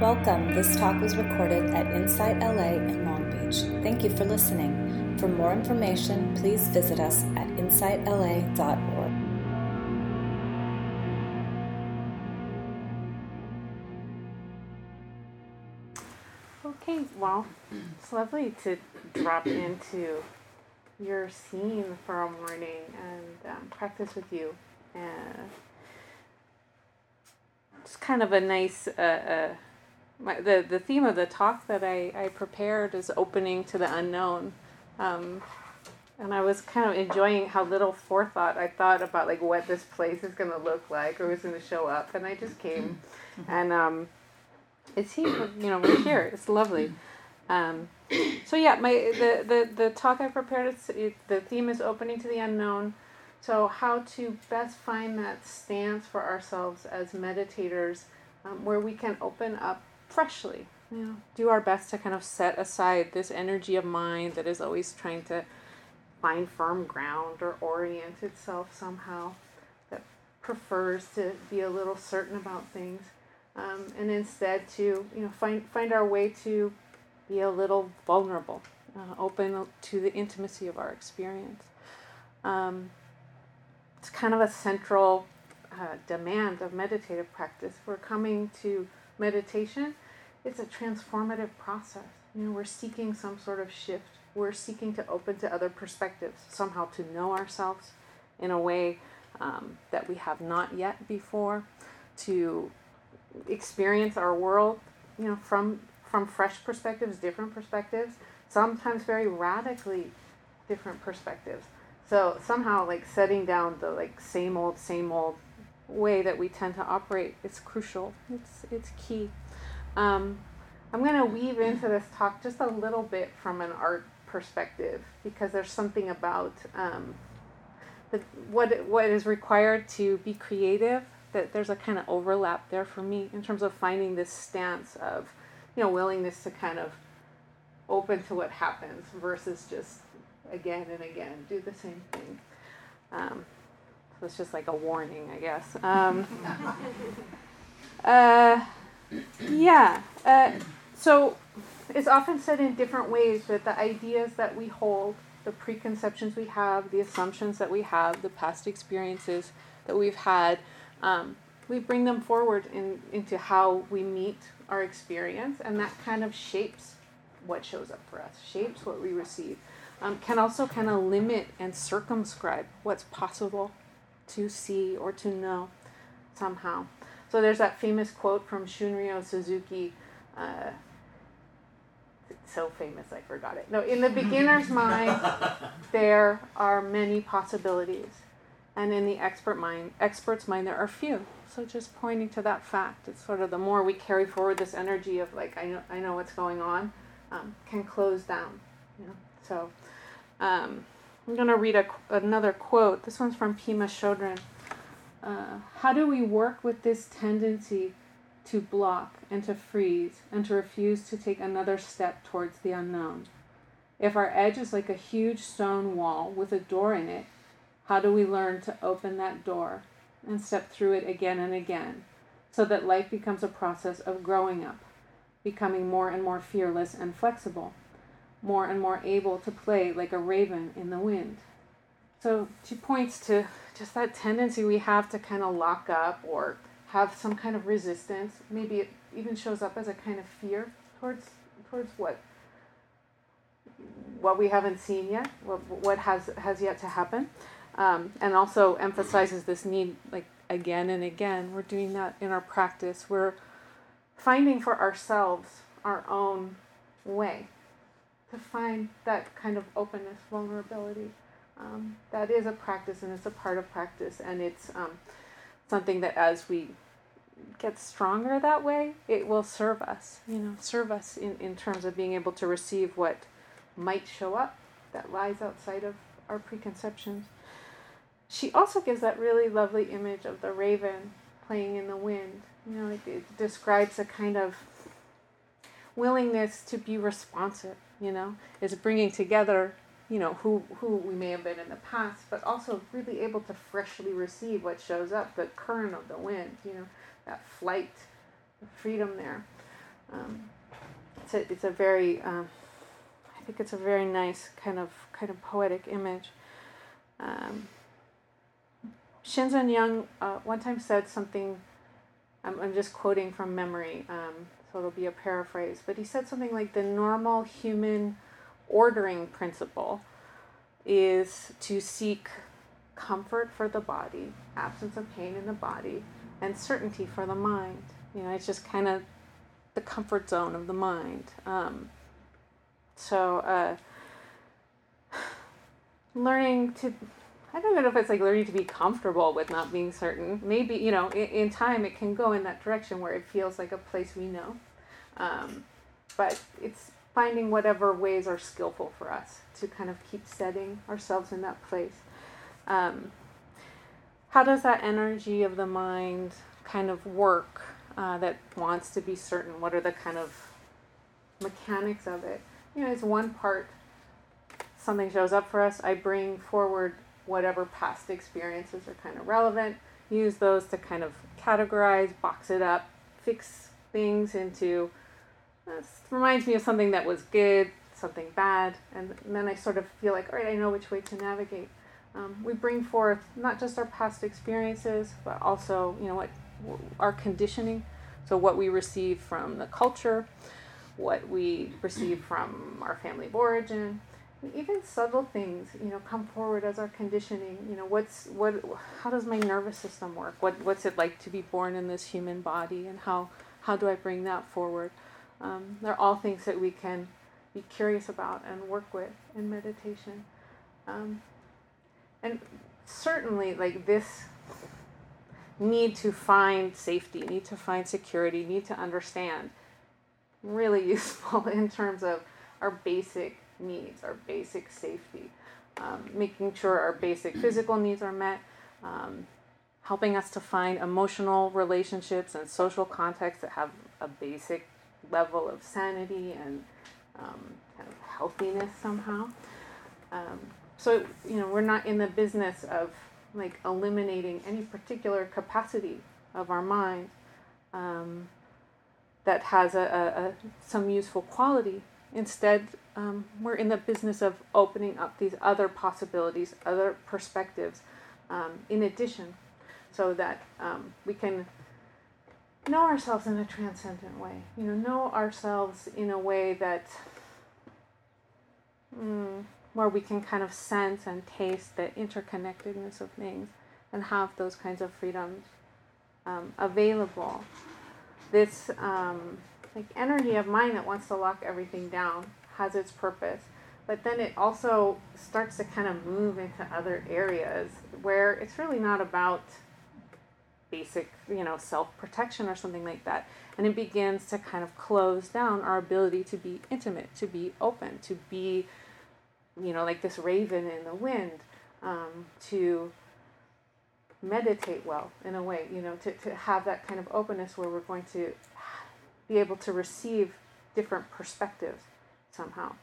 Welcome. This talk was recorded at Insight LA in Long Beach. Thank you for listening. For more information, please visit us at insightla.org. Okay, well, it's lovely to drop into your scene for a morning and um, practice with you. And it's kind of a nice, uh, uh, my, the, the theme of the talk that I, I prepared is opening to the unknown. Um, and I was kind of enjoying how little forethought I thought about like what this place is going to look like or who's going to show up. And I just came and, um, it's here, you know, we're here. It's lovely. Um, so yeah, my the, the, the talk I prepared, it's, it, the theme is opening to the unknown. So how to best find that stance for ourselves as meditators, um, where we can open up freshly. You know, do our best to kind of set aside this energy of mind that is always trying to find firm ground or orient itself somehow, that prefers to be a little certain about things um, and instead to you know find find our way to be a little vulnerable, uh, open to the intimacy of our experience. Um, it's kind of a central uh, demand of meditative practice. We're coming to meditation. It's a transformative process. You know, we're seeking some sort of shift. We're seeking to open to other perspectives, somehow to know ourselves in a way um, that we have not yet before, to experience our world, you know, from from fresh perspectives, different perspectives, sometimes very radically different perspectives. So somehow like setting down the like same old same old way that we tend to operate is crucial. It's it's key. Um, I'm going to weave into this talk just a little bit from an art perspective because there's something about um, the, what what is required to be creative that there's a kind of overlap there for me in terms of finding this stance of, you know, willingness to kind of open to what happens versus just again and again do the same thing. Um, it's just like a warning, I guess. Um, uh, yeah. Uh, so it's often said in different ways that the ideas that we hold, the preconceptions we have, the assumptions that we have, the past experiences that we've had, um, we bring them forward in, into how we meet our experience, and that kind of shapes what shows up for us, shapes what we receive. Um, can also kind of limit and circumscribe what's possible to see or to know somehow. So there's that famous quote from Shunryu Suzuki. Uh, so famous, I forgot it. No, in the beginner's mind, there are many possibilities and in the expert mind, expert's mind, there are few. So just pointing to that fact, it's sort of the more we carry forward this energy of like I know I know what's going on, um, can close down. You know? So um, I'm going to read a, another quote. This one's from Pema Chodron. Uh, how do we work with this tendency to block and to freeze and to refuse to take another step towards the unknown? If our edge is like a huge stone wall with a door in it, how do we learn to open that door and step through it again and again so that life becomes a process of growing up, becoming more and more fearless and flexible, more and more able to play like a raven in the wind? So she points to just that tendency we have to kind of lock up or have some kind of resistance. Maybe it even shows up as a kind of fear towards towards what what we haven't seen yet, what, what has has yet to happen um, and also emphasizes this need like again and again we're doing that in our practice we're finding for ourselves our own way to find that kind of openness vulnerability um, that is a practice and it's a part of practice and it's um, something that as we get stronger that way it will serve us you know serve us in, in terms of being able to receive what might show up that lies outside of our preconceptions she also gives that really lovely image of the raven playing in the wind. You know, it, it describes a kind of willingness to be responsive. You know, is bringing together you know who who we may have been in the past, but also really able to freshly receive what shows up, the current of the wind. You know, that flight, the freedom there. Um, it's a it's a very um, I think it's a very nice kind of kind of poetic image. Um, Shinzen Young uh, one time said something. I'm, I'm just quoting from memory, um, so it'll be a paraphrase. But he said something like the normal human ordering principle is to seek comfort for the body, absence of pain in the body, and certainty for the mind. You know, it's just kind of the comfort zone of the mind. Um, so, uh, learning to, I don't know if it's like learning to be comfortable with not being certain. Maybe, you know, in, in time it can go in that direction where it feels like a place we know. Um, but it's finding whatever ways are skillful for us to kind of keep setting ourselves in that place. Um, how does that energy of the mind kind of work uh, that wants to be certain? What are the kind of mechanics of it? You know, it's one part, something shows up for us, I bring forward whatever past experiences are kind of relevant, use those to kind of categorize, box it up, fix things into. This reminds me of something that was good, something bad, and, and then I sort of feel like, all right, I know which way to navigate. Um, we bring forth not just our past experiences, but also, you know, what our conditioning. So, what we receive from the culture, what we receive from our family of origin, even subtle things, you know, come forward as our conditioning. You know, what's what? How does my nervous system work? What What's it like to be born in this human body, and how how do I bring that forward? Um, they're all things that we can be curious about and work with in meditation. Um, and certainly like this need to find safety need to find security need to understand really useful in terms of our basic needs our basic safety um, making sure our basic physical needs are met um, helping us to find emotional relationships and social contexts that have a basic level of sanity and um, kind of healthiness somehow. Um, so you know we're not in the business of like eliminating any particular capacity of our mind um, that has a, a, a, some useful quality instead um, we're in the business of opening up these other possibilities other perspectives um, in addition so that um, we can know ourselves in a transcendent way you know know ourselves in a way that mm, where we can kind of sense and taste the interconnectedness of things and have those kinds of freedoms um, available. This um, like energy of mind that wants to lock everything down has its purpose, but then it also starts to kind of move into other areas where it's really not about basic, you know, self protection or something like that. And it begins to kind of close down our ability to be intimate, to be open, to be you know, like this raven in the wind, um, to meditate well in a way, you know, to, to have that kind of openness where we're going to be able to receive different perspectives somehow.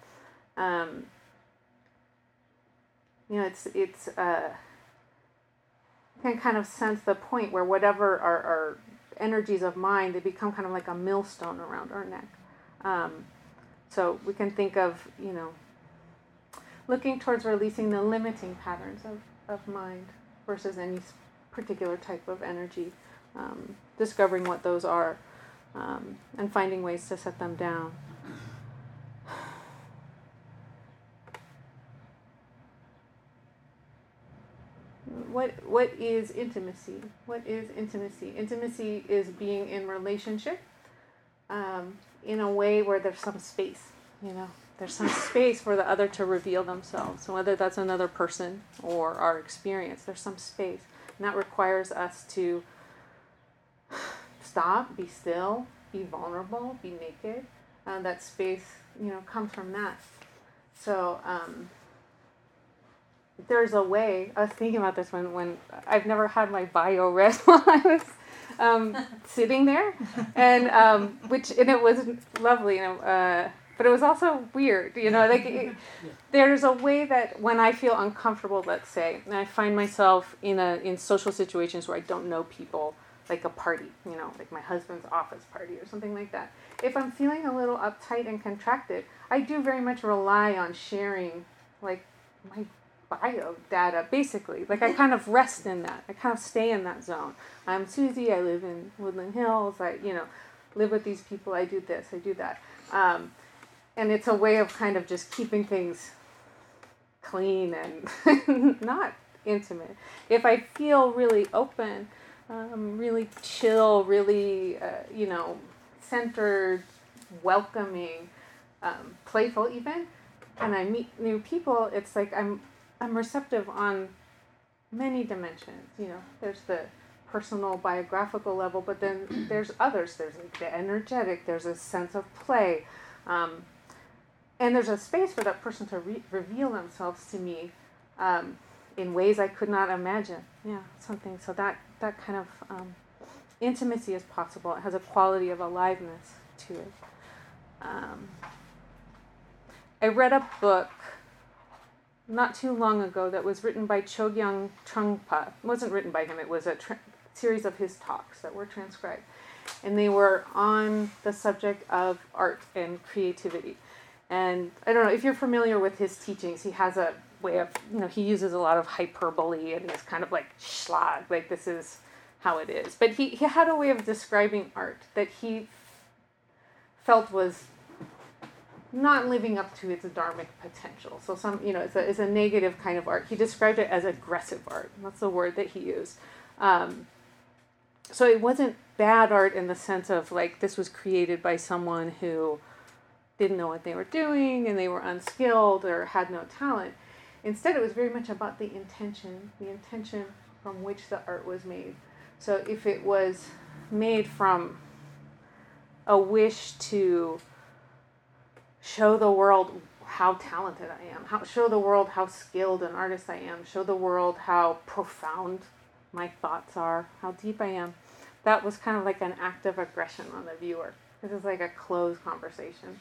Um, you know, it's, it's, uh, can kind of sense the point where whatever our, our energies of mind, they become kind of like a millstone around our neck. Um, so we can think of, you know, looking towards releasing the limiting patterns of, of mind versus any particular type of energy, um, discovering what those are, um, and finding ways to set them down. What what is intimacy? What is intimacy? Intimacy is being in relationship um, in a way where there's some space, you know, there's some space for the other to reveal themselves. So whether that's another person or our experience, there's some space. And that requires us to stop, be still, be vulnerable, be naked. Uh, that space, you know, comes from that. So um, there's a way. I was thinking about this when when I've never had my bio read while I was um, sitting there, and um, which and it was lovely. You know, uh, but it was also weird, you know. Like it, there's a way that when I feel uncomfortable, let's say, and I find myself in a in social situations where I don't know people like a party, you know, like my husband's office party or something like that. If I'm feeling a little uptight and contracted, I do very much rely on sharing like my bio data basically. Like I kind of rest in that. I kind of stay in that zone. I'm Susie, I live in Woodland Hills, I, you know, live with these people, I do this, I do that. Um, and it's a way of kind of just keeping things clean and not intimate. If I feel really open, um, really chill, really, uh, you know, centered, welcoming, um, playful even, and I meet new people, it's like I'm I'm receptive on many dimensions. You know, there's the personal biographical level, but then there's others. There's like the energetic. There's a sense of play, um, and there's a space for that person to re- reveal themselves to me um, in ways I could not imagine. Yeah, something. So that that kind of um, intimacy is possible. It has a quality of aliveness to it. Um, I read a book not too long ago that was written by Chogyam Trungpa. It wasn't written by him, it was a tra- series of his talks that were transcribed. And they were on the subject of art and creativity. And I don't know if you're familiar with his teachings, he has a way of, you know, he uses a lot of hyperbole and he's kind of like schlag, like this is how it is. But he, he had a way of describing art that he felt was not living up to its dharmic potential. So some, you know, it's a, it's a negative kind of art. He described it as aggressive art. That's the word that he used. Um, so it wasn't bad art in the sense of like this was created by someone who didn't know what they were doing and they were unskilled or had no talent. Instead, it was very much about the intention, the intention from which the art was made. So if it was made from a wish to show the world how talented I am, how, show the world how skilled an artist I am, show the world how profound my thoughts are, how deep I am. That was kind of like an act of aggression on the viewer. This is like a closed conversation.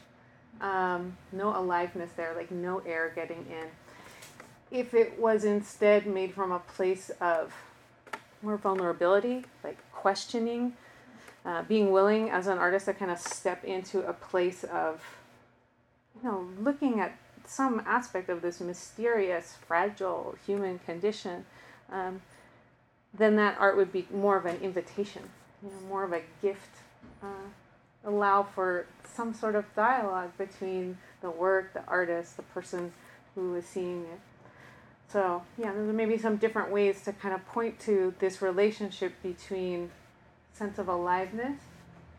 Um, no aliveness there, like no air getting in. If it was instead made from a place of more vulnerability, like questioning, uh, being willing as an artist to kind of step into a place of you know, looking at some aspect of this mysterious, fragile human condition, um, then that art would be more of an invitation, you know, more of a gift. Uh, allow for some sort of dialogue between the work, the artist, the person who is seeing it. So, yeah, there's maybe some different ways to kind of point to this relationship between sense of aliveness,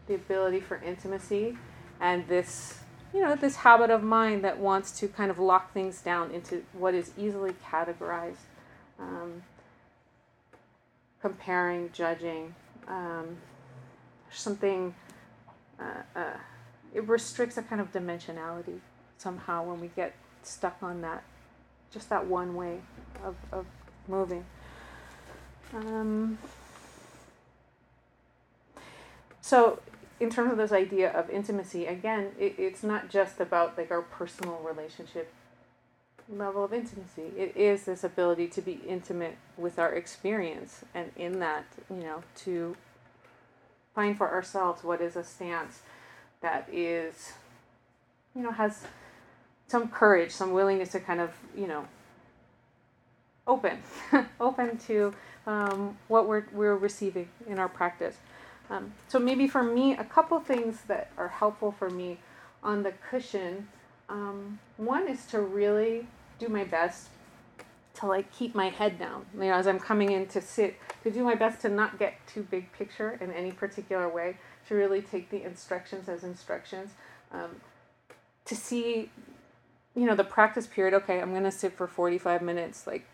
the ability for intimacy, and this you know, this habit of mind that wants to kind of lock things down into what is easily categorized, um, comparing, judging, um, something, uh, uh, it restricts a kind of dimensionality somehow when we get stuck on that, just that one way of, of moving. Um, so in terms of this idea of intimacy, again, it, it's not just about like our personal relationship level of intimacy. It is this ability to be intimate with our experience, and in that, you know, to find for ourselves what is a stance that is, you know, has some courage, some willingness to kind of, you know, open, open to um, what we're, we're receiving in our practice. Um, so maybe for me, a couple things that are helpful for me on the cushion. Um, one is to really do my best to like keep my head down. You know, as I'm coming in to sit, to do my best to not get too big picture in any particular way. To really take the instructions as instructions. Um, to see, you know, the practice period. Okay, I'm going to sit for 45 minutes. Like,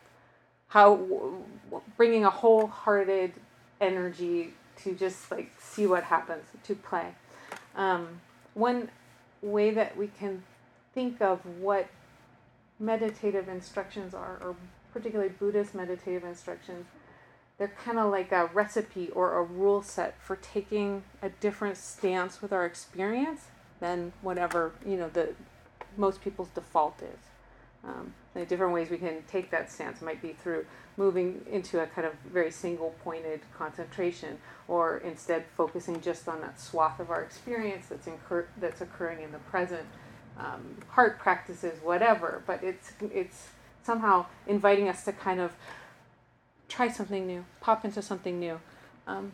how bringing a wholehearted energy to just like see what happens to play. Um, one way that we can think of what meditative instructions are, or particularly Buddhist meditative instructions, they're kind of like a recipe or a rule set for taking a different stance with our experience than whatever you know the most people's default is. Um, the different ways we can take that stance might be through moving into a kind of very single pointed concentration, or instead focusing just on that swath of our experience that's, incur- that's occurring in the present. Um, heart practices, whatever, but it's, it's somehow inviting us to kind of try something new, pop into something new. Um,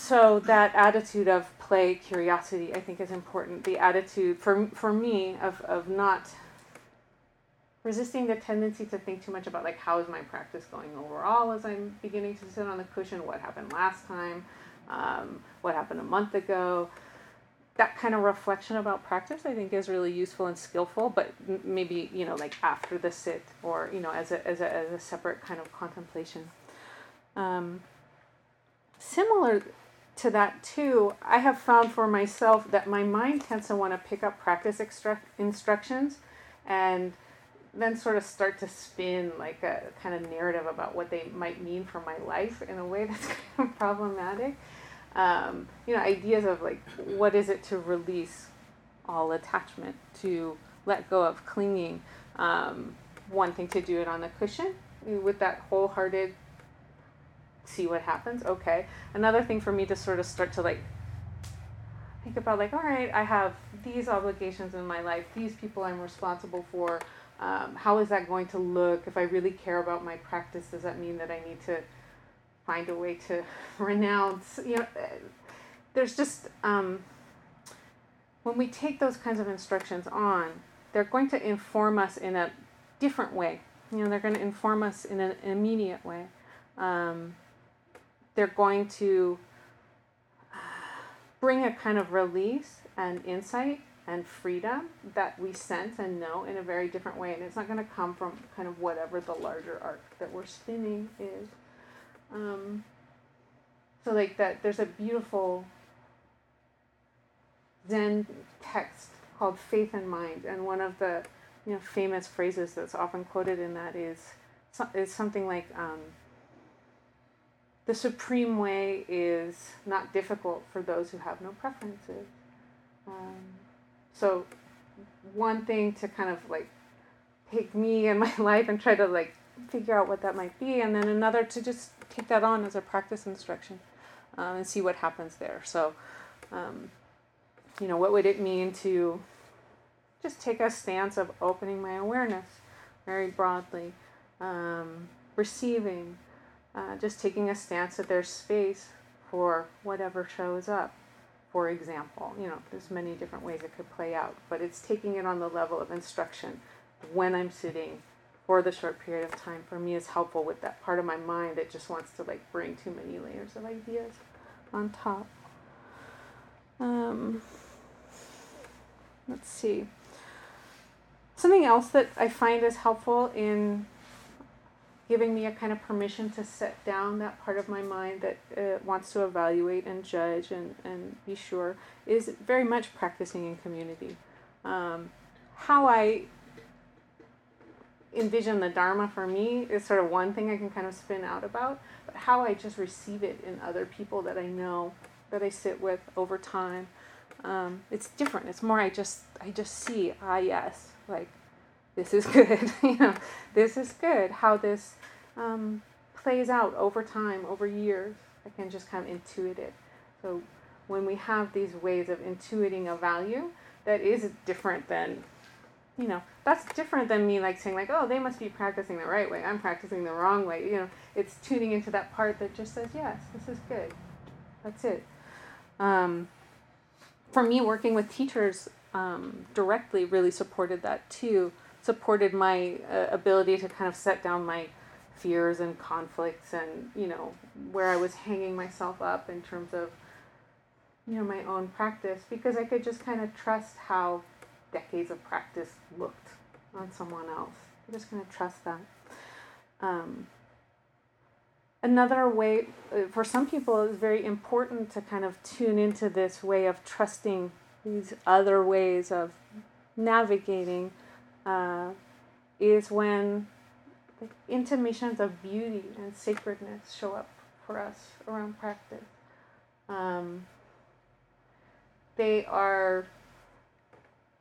so that attitude of play, curiosity, I think is important. The attitude for for me of of not resisting the tendency to think too much about like how is my practice going overall as I'm beginning to sit on the cushion. What happened last time? Um, what happened a month ago? That kind of reflection about practice, I think, is really useful and skillful. But maybe you know, like after the sit, or you know, as a as a as a separate kind of contemplation. Um, similar to that too, I have found for myself that my mind tends to want to pick up practice extra- instructions and then sort of start to spin like a kind of narrative about what they might mean for my life in a way that's kind of problematic. Um, you know, ideas of like, what is it to release all attachment, to let go of clinging, um, wanting to do it on the cushion with that wholehearted see what happens. Okay. Another thing for me to sort of start to like think about like, all right, I have these obligations in my life, these people I'm responsible for. Um, how is that going to look? If I really care about my practice, does that mean that I need to find a way to renounce? You know, there's just um, when we take those kinds of instructions on, they're going to inform us in a different way. You know, they're going to inform us in an immediate way. Um, they're going to bring a kind of release and insight and freedom that we sense and know in a very different way. And it's not going to come from kind of whatever the larger arc that we're spinning is. Um, so, like that, there's a beautiful Zen text called Faith and Mind. And one of the you know, famous phrases that's often quoted in that is, is something like, um, the supreme way is not difficult for those who have no preferences. Um, so, one thing to kind of like take me and my life and try to like figure out what that might be, and then another to just take that on as a practice instruction um, and see what happens there. So, um, you know, what would it mean to just take a stance of opening my awareness very broadly, um, receiving uh, just taking a stance that there's space for whatever shows up. For example, you know, there's many different ways it could play out, but it's taking it on the level of instruction when I'm sitting for the short period of time for me is helpful with that part of my mind that just wants to like bring too many layers of ideas on top. Um, let's see. Something else that I find is helpful in giving me a kind of permission to set down that part of my mind that uh, wants to evaluate and judge and, and be sure is very much practicing in community. Um, how I envision the Dharma for me is sort of one thing I can kind of spin out about, but how I just receive it in other people that I know, that I sit with over time. Um, it's different. It's more I just I just see ah yes like this is good you know this is good. How this um, plays out over time over years i can just kind of intuit it. So when we have these ways of intuiting a value that is different than you know that's different than me like saying like oh they must be practicing the right way. I'm practicing the wrong way. You know it's tuning into that part that just says yes this is good. That's it. Um, for me working with teachers um, directly really supported that too supported my uh, ability to kind of set down my fears and conflicts and you know where I was hanging myself up in terms of you know my own practice because I could just kind of trust how decades of practice looked on someone else. I'm just gonna trust that. Um, another way uh, for some people is very important to kind of tune into this way of trusting these other ways of navigating uh, is when the intimations of beauty and sacredness show up for us around practice. Um, they are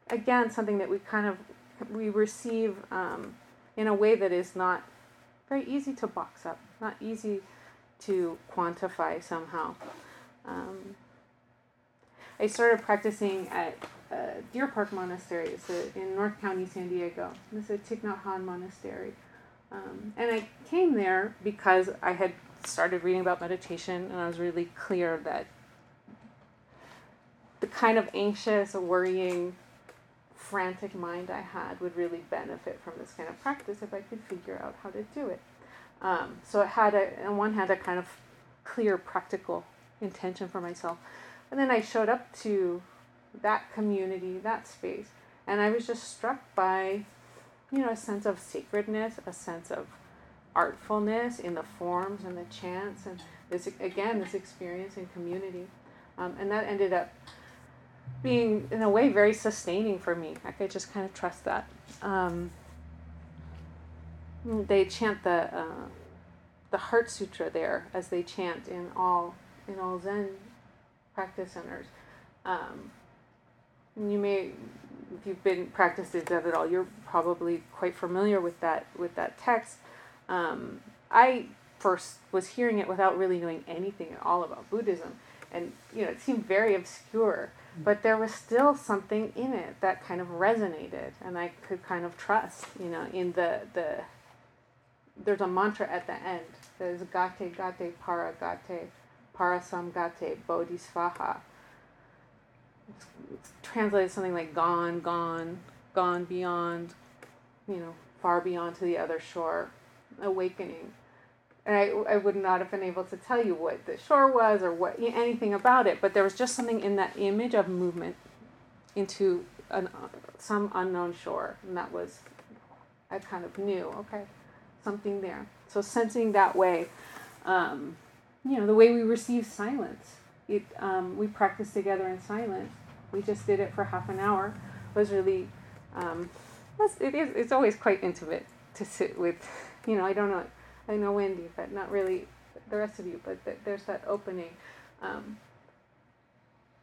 again, something that we kind of we receive um, in a way that is not very easy to box up, not easy to quantify somehow. Um, I started practicing at uh, Deer Park Monastery. It's a, in North County, San Diego. It's a Thich Nhat Hanh monastery. Um, and I came there because I had started reading about meditation and I was really clear that the kind of anxious, worrying, frantic mind I had would really benefit from this kind of practice if I could figure out how to do it. Um, so it had, a, on one hand, a kind of clear, practical intention for myself. And then I showed up to that community, that space, and I was just struck by, you know, a sense of sacredness, a sense of artfulness in the forms and the chants, and this again, this experience in community, um, and that ended up being, in a way, very sustaining for me. I could just kind of trust that. Um, they chant the uh, the Heart Sutra there as they chant in all in all Zen practice centers. Um, you may, if you've been practicing Zen at all, you're probably quite familiar with that with that text. Um, I first was hearing it without really knowing anything at all about Buddhism, and you know it seemed very obscure. Mm. But there was still something in it that kind of resonated, and I could kind of trust, you know, in the the. There's a mantra at the end. There's gate gate para gate, parasamgate bodhi svaha translated something like gone, gone, gone beyond, you know, far beyond to the other shore, awakening. And I, I would not have been able to tell you what the shore was or what anything about it, but there was just something in that image of movement into an, some unknown shore, and that was, I kind of knew, okay, something there. So sensing that way, um, you know, the way we receive silence. It, um, we practice together in silence. We just did it for half an hour. Was really um, it is it's always quite intimate to sit with you know i don't know i know wendy but not really the rest of you but th- there's that opening. Um,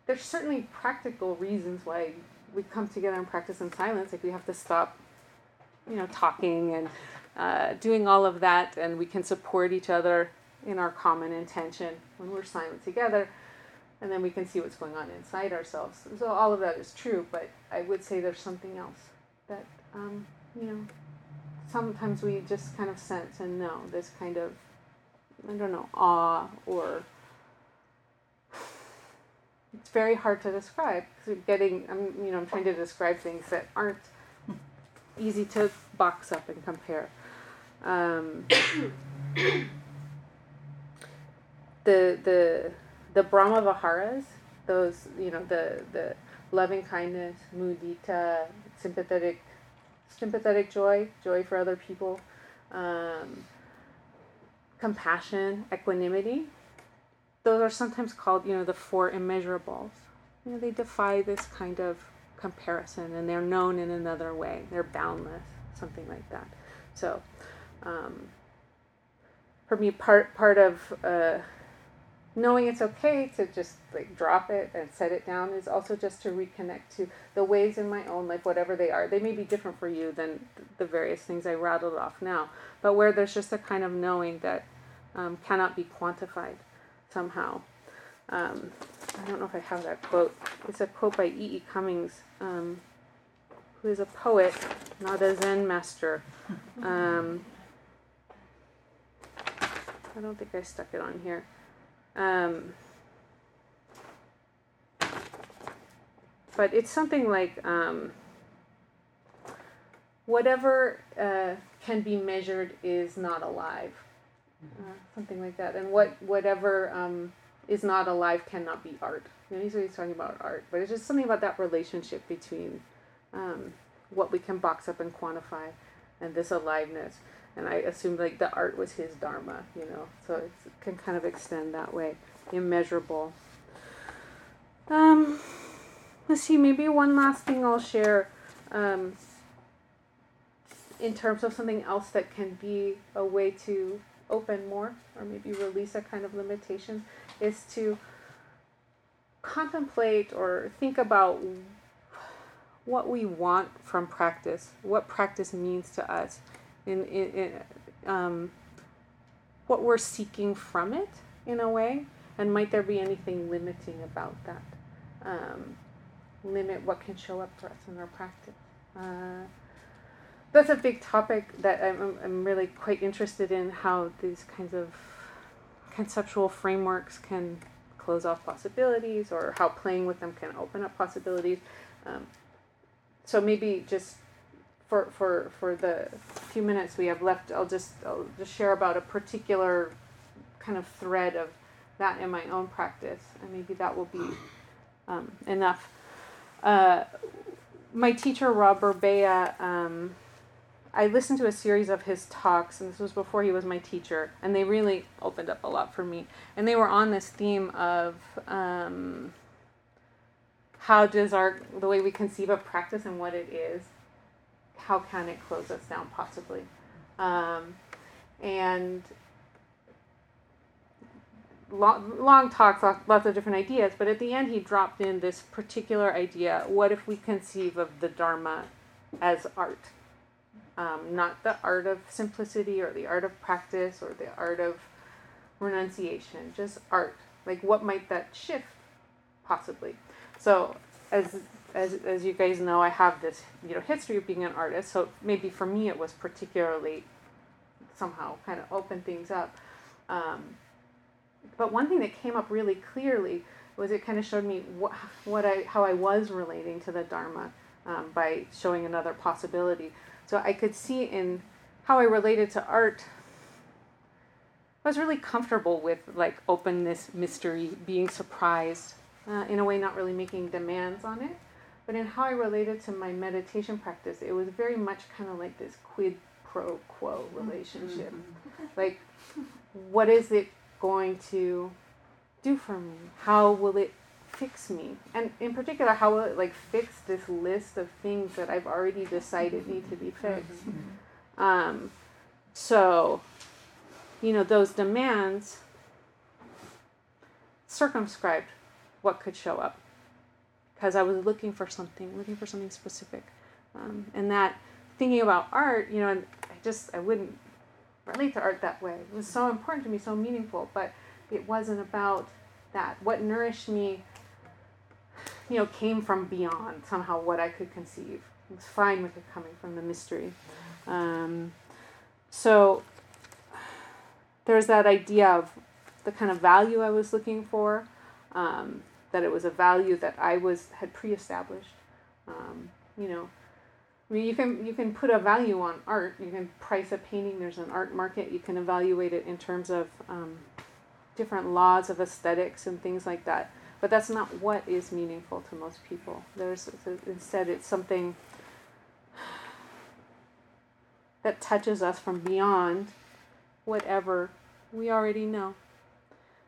there's certainly practical reasons why we come together and practice in silence like we have to stop you know talking and uh, doing all of that and we can support each other in our common intention when we're silent together and then we can see what's going on inside ourselves. So all of that is true, but I would say there's something else that um, you know sometimes we just kind of sense and know this kind of I don't know awe or it's very hard to describe because getting I'm you know I'm trying to describe things that aren't easy to box up and compare. Um, the the the Brahma Viharas, those, you know, the, the loving kindness, mudita, sympathetic, sympathetic joy, joy for other people, um, compassion, equanimity. Those are sometimes called, you know, the four immeasurables. You know, they defy this kind of comparison and they're known in another way. They're boundless, something like that. So, um, for me, part part of uh, knowing it's okay to just like drop it and set it down is also just to reconnect to the ways in my own life whatever they are. They may be different for you than the various things i rattled off now but where there's just a kind of knowing that um, cannot be quantified somehow. Um, i don't know if i have that quote. It's a quote by e e cummings um, who is a poet not a zen master. Um, i don't think i stuck it on here um, but it's something like um, whatever uh, can be measured is not alive, uh, something like that. And what whatever um, is not alive cannot be art. You know, he's always talking about art, but it's just something about that relationship between um, what we can box up and quantify and this aliveness and I assumed like the art was his dharma, you know. So it can kind of extend that way, immeasurable. Um, let's see. Maybe one last thing I'll share. Um, in terms of something else that can be a way to open more or maybe release a kind of limitation is to contemplate or think about what we want from practice, what practice means to us, in, in, in um, what we're seeking from it in a way, and might there be anything limiting about that? Um, limit what can show up for us in our practice. Uh, that's a big topic that I'm, I'm really quite interested in how these kinds of conceptual frameworks can close off possibilities or how playing with them can open up possibilities. Um, so maybe just for, for, for the few minutes we have left, I'll just, I'll just share about a particular kind of thread of that in my own practice, and maybe that will be um, enough. Uh, my teacher, Rob Burbea, um, I listened to a series of his talks, and this was before he was my teacher, and they really opened up a lot for me. And they were on this theme of um, how does our the way we conceive of practice and what it is, how can it close us down possibly, um, and long, long talks, lots of different ideas. But at the end, he dropped in this particular idea: what if we conceive of the Dharma as art? Um, not the art of simplicity or the art of practice or the art of renunciation, just art. Like, what might that shift possibly? So, as as as you guys know, I have this you know history of being an artist. So maybe for me, it was particularly somehow kind of open things up. Um, but one thing that came up really clearly was it kind of showed me what, what I how I was relating to the Dharma um, by showing another possibility. So I could see in how I related to art. I was really comfortable with like openness, mystery, being surprised, uh, in a way not really making demands on it. But in how I related to my meditation practice, it was very much kind of like this quid pro quo relationship. Mm-hmm. Like, what is it going to do for me? How will it fix me? And in particular, how will it like fix this list of things that I've already decided need to be fixed? Mm-hmm. Um, so, you know, those demands circumscribed what could show up because I was looking for something, looking for something specific. Um, and that thinking about art, you know, and I just I wouldn't relate to art that way. It was so important to me, so meaningful, but it wasn't about that. What nourished me, you know, came from beyond somehow what I could conceive. I was fine with it coming from the mystery. Um, so there's that idea of the kind of value I was looking for, um, that it was a value that I was had pre-established. Um, you know, I mean, you can you can put a value on art. You can price a painting. There's an art market. You can evaluate it in terms of um, different laws of aesthetics and things like that. But that's not what is meaningful to most people. There's instead it's something that touches us from beyond whatever we already know.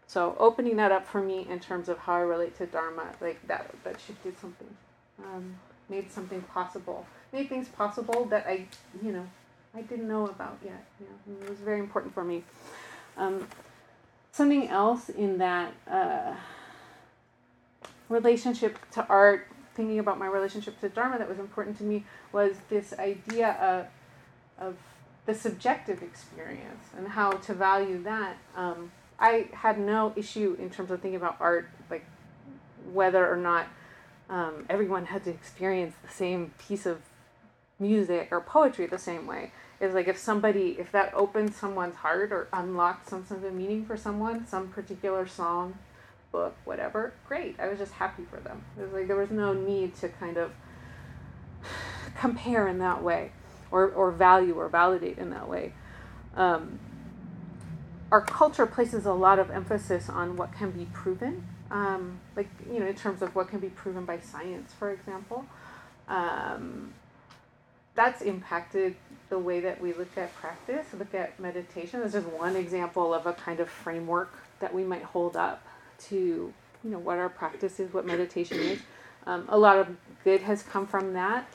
So opening that up for me in terms of how I relate to Dharma, like that that shifted something, um, made something possible made things possible that I, you know, I didn't know about yet. You know, it was very important for me. Um, something else in that uh, relationship to art, thinking about my relationship to Dharma that was important to me was this idea of, of the subjective experience and how to value that. Um, I had no issue in terms of thinking about art, like whether or not um, everyone had to experience the same piece of music or poetry the same way. Is like if somebody if that opens someone's heart or unlocks some sort of meaning for someone some particular song book whatever great. I was just happy for them. It was like there was no need to kind of compare in that way or, or value or validate in that way. Um, our culture places a lot of emphasis on what can be proven um, like you know in terms of what can be proven by science for example um, that's impacted the way that we look at practice, look at meditation. This is one example of a kind of framework that we might hold up to, you know, what our practice is, what meditation is. Um, a lot of good has come from that,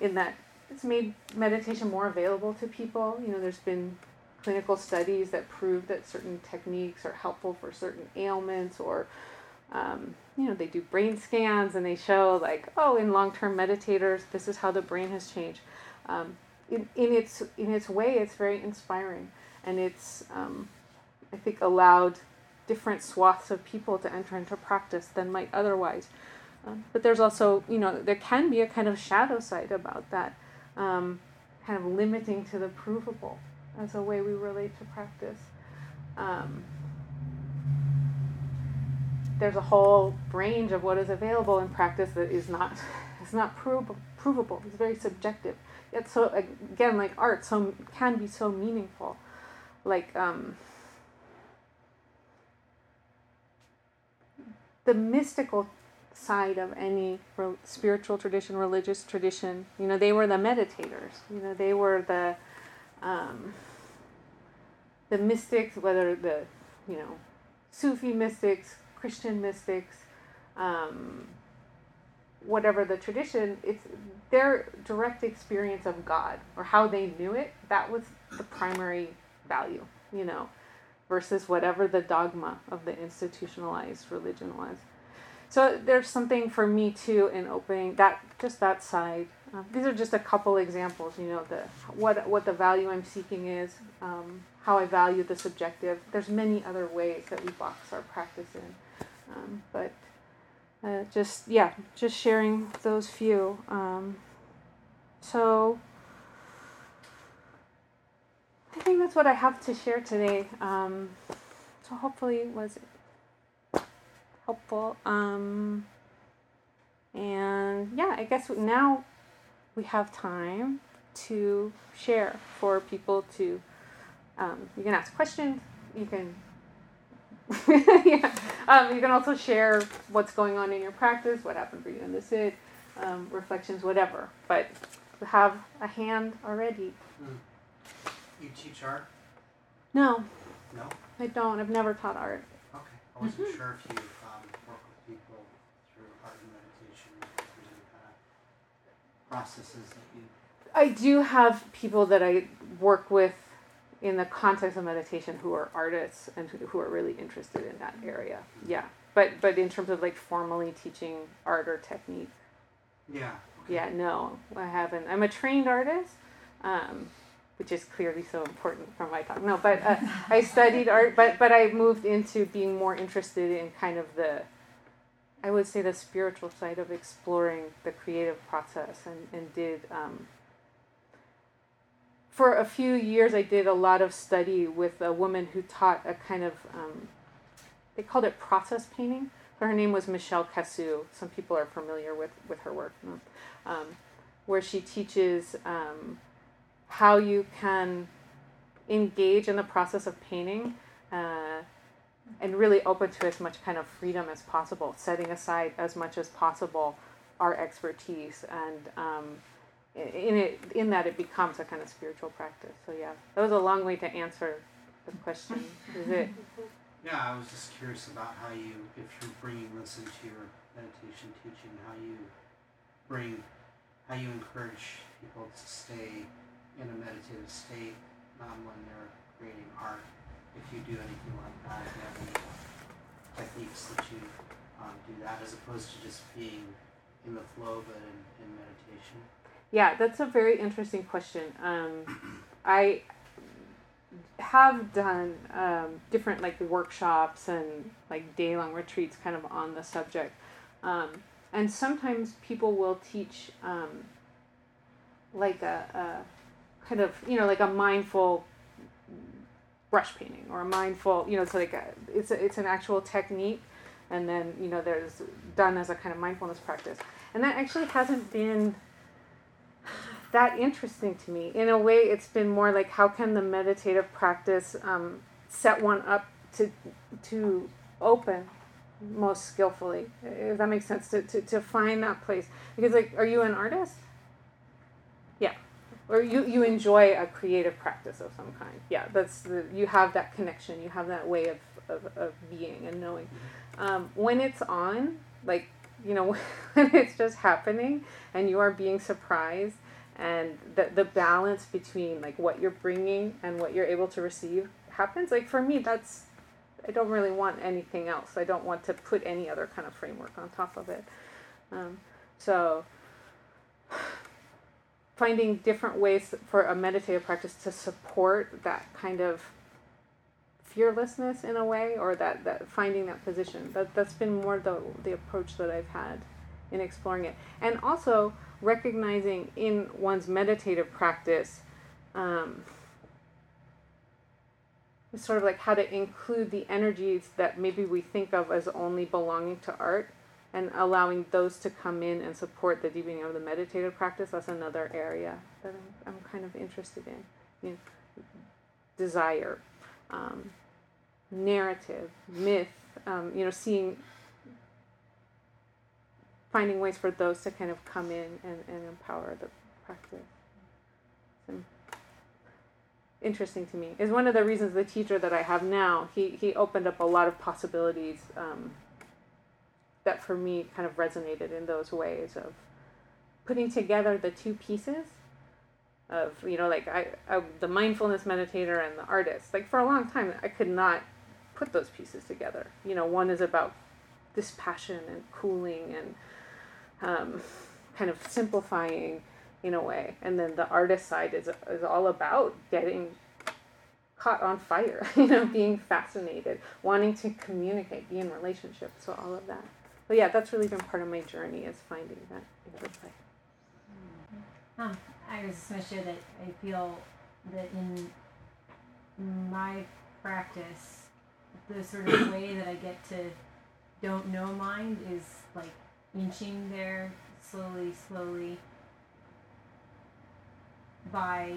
in that it's made meditation more available to people. You know, there's been clinical studies that prove that certain techniques are helpful for certain ailments or um, you know, they do brain scans and they show like, oh, in long-term meditators, this is how the brain has changed. Um, in, in its in its way, it's very inspiring, and it's um, I think allowed different swaths of people to enter into practice than might otherwise. Um, but there's also, you know, there can be a kind of shadow side about that, um, kind of limiting to the provable as a way we relate to practice. Um, there's a whole range of what is available in practice that is not is not provable. Provable. It's very subjective. Yet so again like art, so can be so meaningful. Like um, the mystical side of any spiritual tradition, religious tradition. You know, they were the meditators. You know, they were the um, the mystics, whether the you know Sufi mystics, Christian mystics, um, whatever the tradition, it's their direct experience of God or how they knew it. That was the primary value, you know, versus whatever the dogma of the institutionalized religion was. So there's something for me too in opening that just that side. Uh, these are just a couple examples, you know, the what what the value I'm seeking is, um, how I value the subjective. There's many other ways that we box our practice in. Um, but uh, just, yeah, just sharing those few. Um, so I think that's what I have to share today. Um, so hopefully it was helpful. Um, and yeah, I guess now we have time to share for people to. Um, you can ask questions. You can yeah. Um, you can also share what's going on in your practice, what happened for you in the sit, um, reflections, whatever. But have a hand already. Mm. You teach art? No. No? I don't. I've never taught art. Okay. I wasn't mm-hmm. sure if you um, work with people through art and meditation, if there's any kind of processes that you. I do have people that I work with in the context of meditation who are artists and who are really interested in that area. Yeah. But but in terms of like formally teaching art or technique. Yeah. Okay. Yeah, no, I haven't. I'm a trained artist. Um, which is clearly so important from my talk. No, but uh, I studied art, but but I moved into being more interested in kind of the, I would say the spiritual side of exploring the creative process, and and did um, for a few years, I did a lot of study with a woman who taught a kind of, um, they called it process painting. Her name was Michele Cassou. Some people are familiar with, with her work, um, where she teaches um, how you can engage in the process of painting uh, and really open to as much kind of freedom as possible, setting aside as much as possible our expertise and um, in it in that it becomes a kind of spiritual practice. So yeah, that was a long way to answer the question. Is it? Yeah, I was just curious about how you, if you're bringing this into your meditation teaching, how you bring, how you encourage people to stay in a meditative state um, when they're creating art. If you do anything like that, if you have any techniques that you um, do that, as opposed to just being in the flow, but in, in meditation. Yeah, that's a very interesting question. Um, I have done um, different like workshops and like day long retreats kind of on the subject. Um, and sometimes people will teach um, like a, a, kind of, you know, like a mindful brush painting or a mindful, you know, it's like a, it's, a, it's an actual technique. And then, you know, there's done as a kind of mindfulness practice. And that actually hasn't been that interesting to me. In a way, it's been more like how can the meditative practice um, set one up to to open most skillfully, if that makes sense, to, to, to find that place. Because, like, are you an artist? Or you, you enjoy a creative practice of some kind. Yeah, that's the, you have that connection, you have that way of, of, of being and knowing. Um, when it's on, like, you know, when it's just happening and you are being surprised, and the the balance between like what you're bringing and what you're able to receive happens like for me that's I don't really want anything else. I don't want to put any other kind of framework on top of it. Um, so finding different ways for a meditative practice to support that kind of fearlessness in a way or that, that finding that position. That that's been more the the approach that I've had in exploring it. And also recognizing in one's meditative practice um, sort of like how to include the energies that maybe we think of as only belonging to art and allowing those to come in and support the deepening of the meditative practice that's another area that i'm, I'm kind of interested in. You know, desire um, narrative myth um, you know seeing finding ways for those to kind of come in and, and empower the practice. Interesting to me. Is one of the reasons the teacher that i have now he, he opened up a lot of possibilities um, that for me kind of resonated in those ways of putting together the two pieces of you know like I, I the mindfulness meditator and the artist. Like for a long time i could not put those pieces together. You know one is about dispassion and cooling and um, kind of simplifying in a way. And then the artist side is, is all about getting caught on fire you know being fascinated wanting to communicate be in relationship. So all of that but yeah, that's really been part of my journey is finding that. Um, I was just going to share that I feel that in my practice, the sort of way that I get to don't know mind is like inching there slowly, slowly by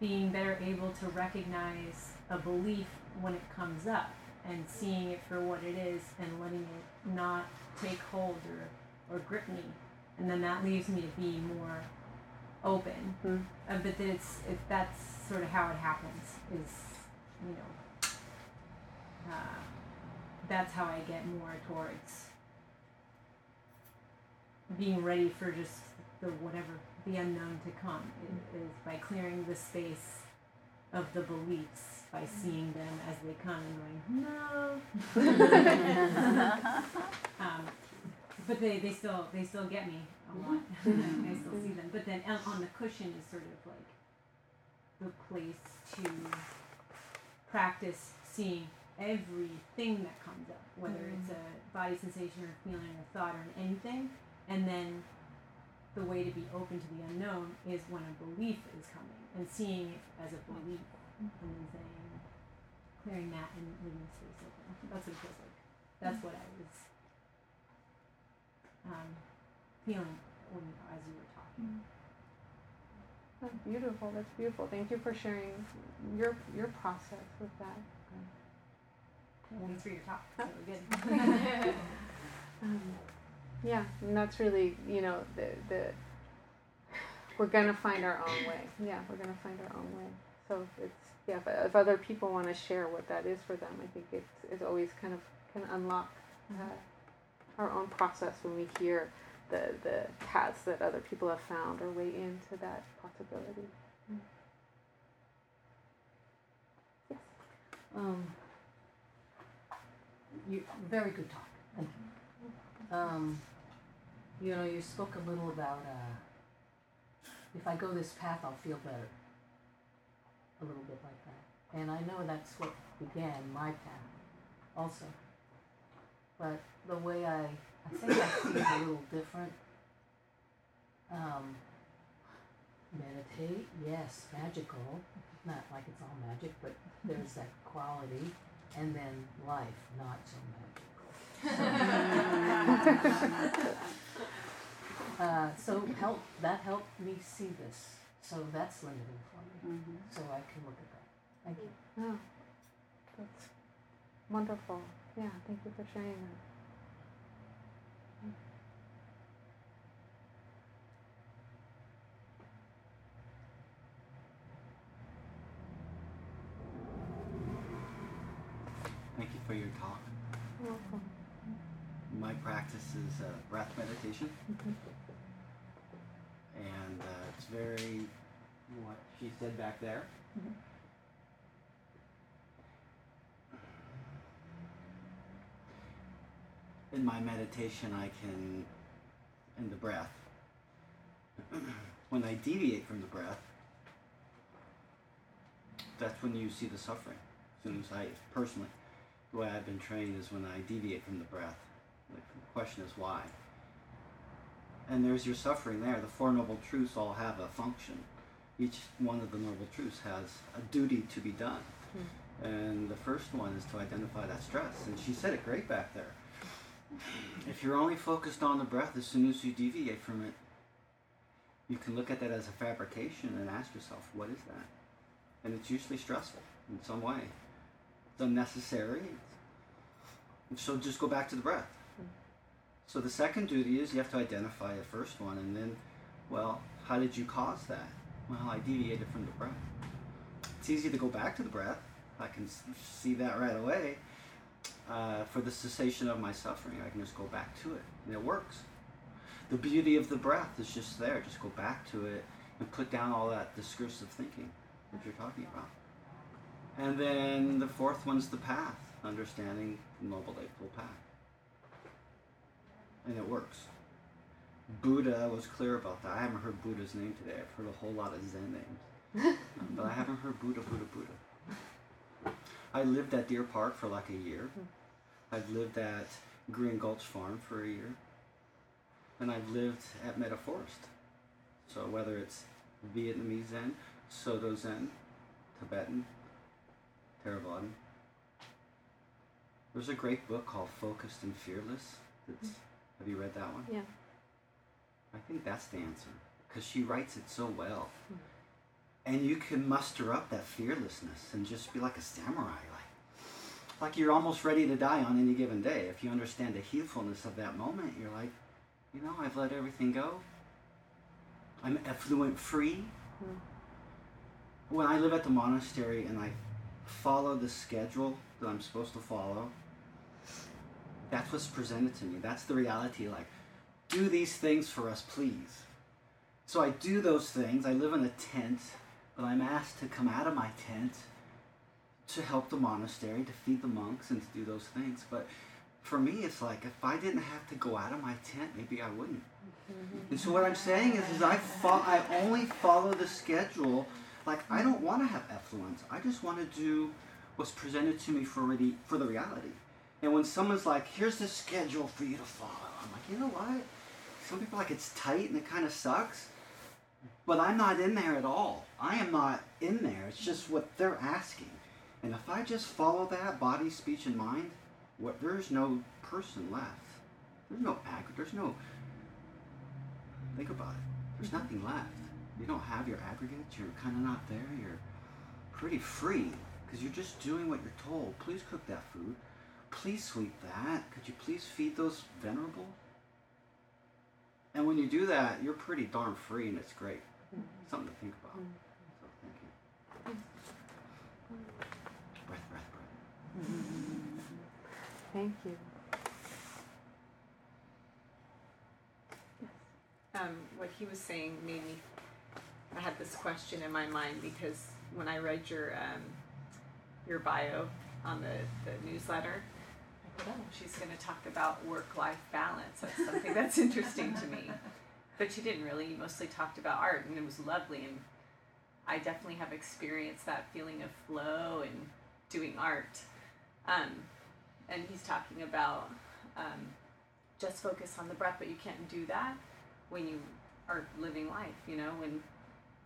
being better able to recognize a belief when it comes up and seeing it for what it is and letting it not take hold or, or grip me. And then that leaves me to be more open. Mm-hmm. Uh, but then it's, it, that's sort of how it happens is, you know, uh, that's how I get more towards being ready for just the whatever, the unknown to come is by clearing the space of the beliefs by seeing them as they come and going, no. um, but they, they still they still get me a lot. I still see them. But then on the cushion is sort of like the place to practice seeing everything that comes up, whether mm-hmm. it's a body sensation or feeling or thought or anything, and then the way to be open to the unknown is when a belief is coming and seeing it as a belief and then saying, clearing that and leaving the space open. That's what it feels like. That's what I was um, feeling when as you were talking. Mm. That's beautiful. That's beautiful. Thank you for sharing your your process with that. Thanks for your talk. That was good. um, yeah, and that's really you know the the we're gonna find our own way. Yeah, we're gonna find our own way. So it's yeah, if, if other people want to share what that is for them, I think it's, it's always kind of can unlock uh, mm-hmm. our own process when we hear the, the paths that other people have found or way into that possibility. Mm. Yes. Um, you very good talk. Thank you. Um, you know, you spoke a little about uh, if I go this path, I'll feel better a little bit like that. And I know that's what began my path also. But the way I, I think I see it a little different. Um, meditate, yes, magical. Not like it's all magic, but there's that quality. And then life, not so magical. uh, so help that helped me see this. So that's limiting for me. Mm-hmm. So I can look at that. Thank you. Oh, that's wonderful. Yeah, thank you for sharing that. Thank you for your talk. You're welcome. My practice is uh, breath meditation. Mm-hmm and uh, it's very what she said back there. Mm-hmm. in my meditation, I can, in the breath, when I deviate from the breath, that's when you see the suffering. As soon as I, personally, the way I've been trained is when I deviate from the breath. The question is why. And there's your suffering there. The Four Noble Truths all have a function. Each one of the Noble Truths has a duty to be done. Hmm. And the first one is to identify that stress. And she said it great back there. If you're only focused on the breath, as soon as you deviate from it, you can look at that as a fabrication and ask yourself, what is that? And it's usually stressful in some way. It's unnecessary. So just go back to the breath. So the second duty is you have to identify the first one and then, well, how did you cause that? Well, I deviated from the breath. It's easy to go back to the breath. I can see that right away. Uh, for the cessation of my suffering, I can just go back to it, and it works. The beauty of the breath is just there. Just go back to it and put down all that discursive thinking that you're talking about. And then the fourth one's the path, understanding the Noble Eightfold Path. And it works. Buddha was clear about that. I haven't heard Buddha's name today. I've heard a whole lot of Zen names. Um, but I haven't heard Buddha, Buddha, Buddha. I lived at Deer Park for like a year. I've lived at Green Gulch Farm for a year. And I've lived at Metta Forest. So whether it's Vietnamese Zen, Soto Zen, Tibetan, Theravada. There's a great book called Focused and Fearless. That's, have you read that one? Yeah. I think that's the answer because she writes it so well. Hmm. And you can muster up that fearlessness and just be like a samurai, like like you're almost ready to die on any given day. If you understand the healfulness of that moment, you're like, you know, I've let everything go. I'm effluent free. Hmm. When I live at the monastery and I follow the schedule that I'm supposed to follow, that's what's presented to me. That's the reality. Like, do these things for us, please. So I do those things. I live in a tent, but I'm asked to come out of my tent to help the monastery, to feed the monks, and to do those things. But for me, it's like if I didn't have to go out of my tent, maybe I wouldn't. And so what I'm saying is, is I fo- I only follow the schedule. Like I don't want to have effluence. I just want to do what's presented to me for really for the reality. And when someone's like, "Here's the schedule for you to follow," I'm like, you know what? Some people are like it's tight and it kind of sucks, but I'm not in there at all. I am not in there. It's just what they're asking. And if I just follow that body, speech, and mind, what there's no person left. There's no aggregate. There's no. Think about it. There's mm-hmm. nothing left. You don't have your aggregates. You're kind of not there. You're pretty free because you're just doing what you're told. Please cook that food. Please sweep that. Could you please feed those venerable? And when you do that, you're pretty darn free, and it's great. Something to think about. So thank you. Breath, breath, breath. Thank you. um, what he was saying made me. I had this question in my mind because when I read your um, your bio on the, the newsletter, I thought, she's going to talk about work life balance. That's something that's interesting to me. But she didn't really. You mostly talked about art, and it was lovely. And I definitely have experienced that feeling of flow and doing art. Um, and he's talking about um, just focus on the breath, but you can't do that when you are living life, you know, when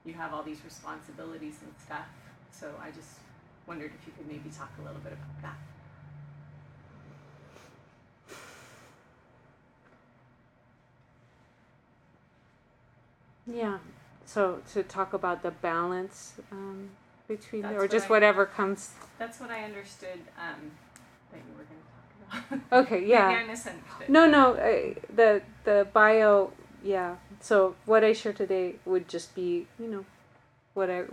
you have all these responsibilities and stuff. So I just wondered if you could maybe talk a little bit about that. Yeah. So to talk about the balance um, between, That's or just I- whatever comes. That's what I understood um, that you were going to talk about. Okay. Yeah. I. No, no. Uh, the the bio. Yeah. So what I share today would just be, you know, what I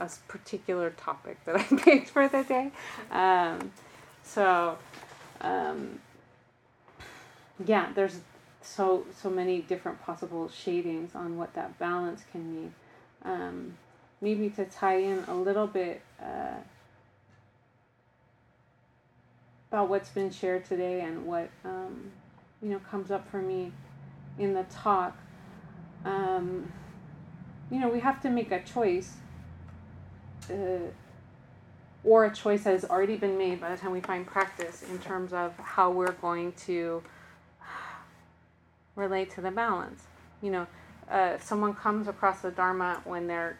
a particular topic that I picked for the day. Um, so, um, yeah, there's so so many different possible shadings on what that balance can mean. Um, maybe to tie in a little bit uh, about what's been shared today and what um, you know, comes up for me in the talk. Um, you know, we have to make a choice, uh, or a choice that has already been made by the time we find practice in terms of how we're going to relate to the balance. You know, uh, someone comes across the Dharma when they're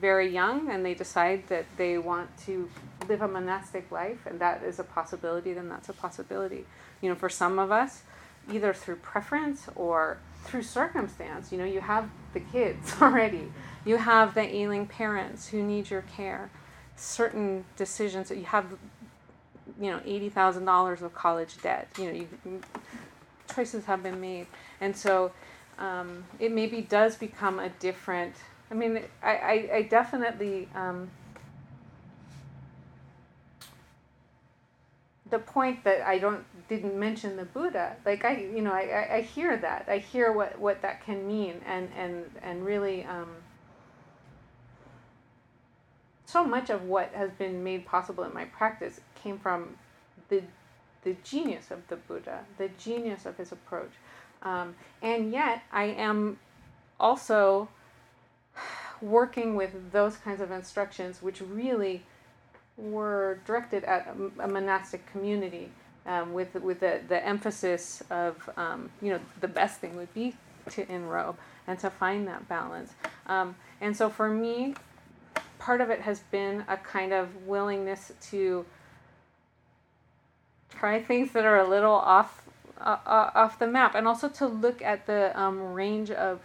very young and they decide that they want to live a monastic life and that is a possibility, then that's a possibility. You know, for some of us, either through preference or through circumstance, you know, you have the kids already, you have the ailing parents who need your care, certain decisions that you have, you know, $80,000 of college debt, you know, you, choices have been made. And so um, it maybe does become a different I mean, I, I, I definitely, um, the point that I don't didn't mention the Buddha, like I, you know, I, I, I hear that. I hear what, what that can mean and, and, and really um, so much of what has been made possible in my practice came from the, the genius of the Buddha, the genius of his approach. Um, and yet I am also working with those kinds of instructions, which really were directed at a, a monastic community, um, with with the, the emphasis of um, you know the best thing would be to enrobe and to find that balance. Um, and so for me, part of it has been a kind of willingness to try things that are a little off uh, uh off the map, and also to look at the um, range of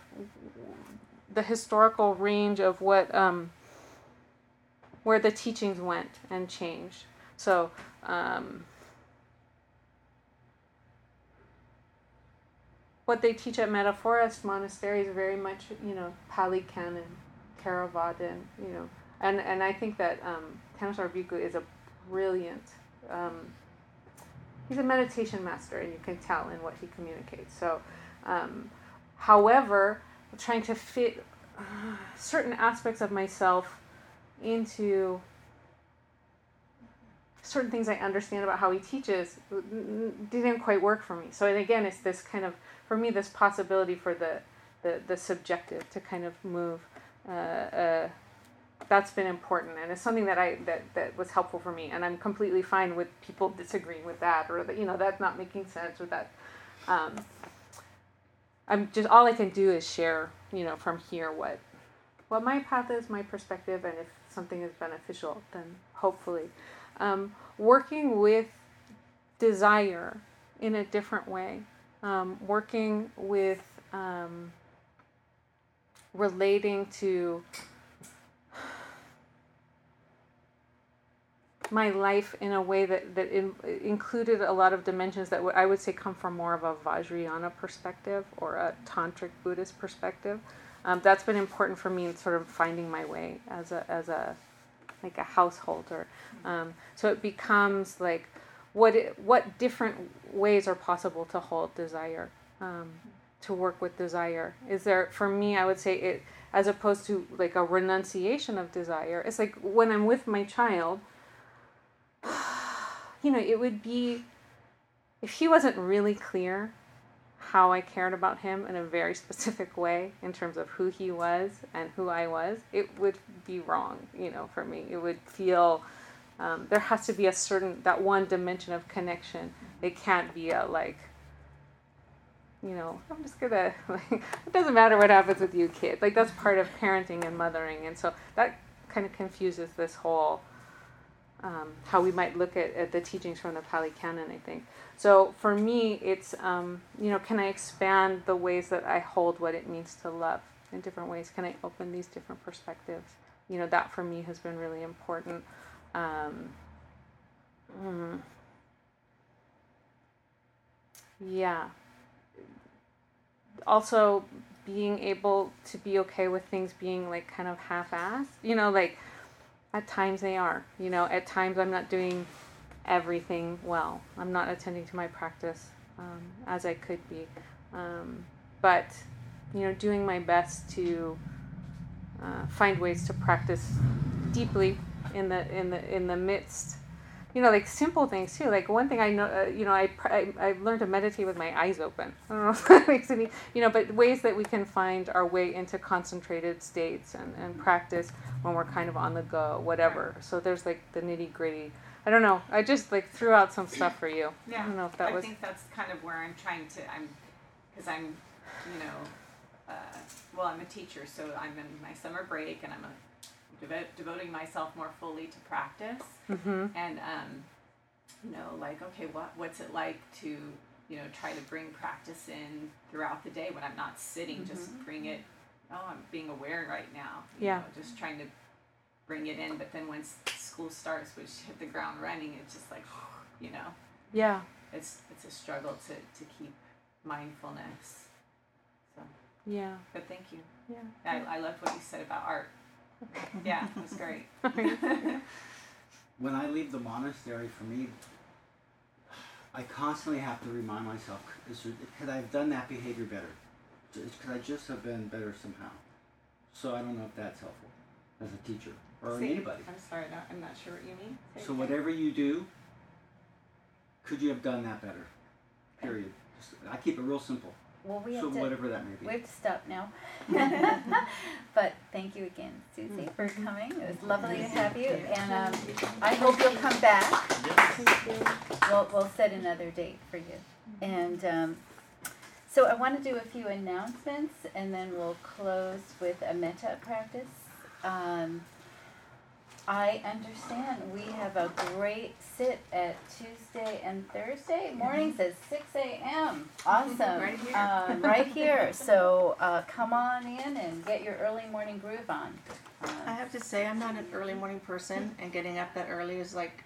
the historical range of what um, where the teachings went and changed. So. Um, what they teach at Metta Forest Monastery is very much, you know, Pali Canon, Theravadan, you know, and, and I think that um, Thanissaro Bhikkhu is a brilliant, um, he's a meditation master, and you can tell in what he communicates. So, um, however, trying to fit uh, certain aspects of myself into certain things I understand about how he teaches didn't quite work for me. So and again, it's this kind of for me this possibility for the the, the subjective to kind of move. Uh, uh, that's been important, and it's something that I that, that was helpful for me. And I'm completely fine with people disagreeing with that, or that you know that's not making sense, or that. Um, I'm just all I can do is share, you know, from here what what my path is, my perspective, and if something is beneficial, then hopefully, um, working with desire in a different way, um, working with um, relating to my life in a way that, that in, included a lot of dimensions that w- I would say come from more of a Vajrayana perspective or a Tantric Buddhist perspective. Um, that's been important for me in sort of finding my way as a, as a like a householder. Um, so it becomes like what it, what different ways are possible to hold desire, um, to work with desire. Is there for me? I would say it as opposed to like a renunciation of desire. It's like when I'm with my child you know, it would be if he wasn't really clear how I cared about him in a very specific way in terms of who he was and who I was, it would be wrong, you know, for me. It would feel um, there has to be a certain that one dimension of connection. It can't be a like you know, I'm just gonna like it doesn't matter what happens with you kid. Like that's part of parenting and mothering and so that kind of confuses this whole um, how we might look at, at the teachings from the Pali Canon, I think. So for me, it's, um, you know, can I expand the ways that I hold what it means to love in different ways? Can I open these different perspectives? You know, that for me has been really important. Um, mm, yeah. Also, being able to be okay with things being like kind of half assed, you know, like, at times they are. You know, at times I'm not doing everything well. I'm not attending to my practice um, as I could be. Um, but, you know, doing my best to uh, find ways to practice deeply in the in the in the midst you know, like simple things too. Like one thing I know, uh, you know, I, I I've learned to meditate with my eyes open. I don't know if that makes any, you know, but ways that we can find our way into concentrated states and, and practice when we're kind of on the go, whatever. So there's like the nitty gritty. I don't know. I just like threw out some stuff for you. Yeah, I don't know if that I was. I think that's kind of where I'm trying to. I'm, because I'm, you know, uh, well, I'm a teacher, so I'm in my summer break, and I'm a, devo- devoting myself more fully to practice, hmm and um, you know, like, okay, what what's it like to, you know, try to bring practice in throughout the day when I'm not sitting, just bring it. Oh, I'm being aware right now. you Yeah. know, just trying to bring it in, but then once school starts, which hit the ground running, it's just like, you know Yeah. it's it's a struggle to, to keep mindfulness. So, Yeah. but thank you. Yeah. I, I loved what you said about art. Yeah, it was great. when I leave the monastery, for me, I constantly have to remind myself, is could I have done that behavior better? Just- Could I just have been better somehow? So I don't know if that's helpful as a teacher or See, anybody. I'm sorry, no, I'm not sure what you mean. Say So again. whatever you do, could you have done that better? Period. Just, I keep it real simple. Well, we So have to. whatever that may be. We have to stop now. but thank you again, Susie, for coming. It was lovely to have you, and um, I hope you'll come back. Yes. We'll, we'll set another date for you. And um, so I want to do a few announcements, and then we'll close with a metta practice. Um, I understand we have a great sit at Tuesday and Thursday mornings at 6 a.m. Awesome. Right here. Um, right here. So uh, come on in and get your early morning groove on. I have to say, I'm not an early morning person, and getting up that early is like,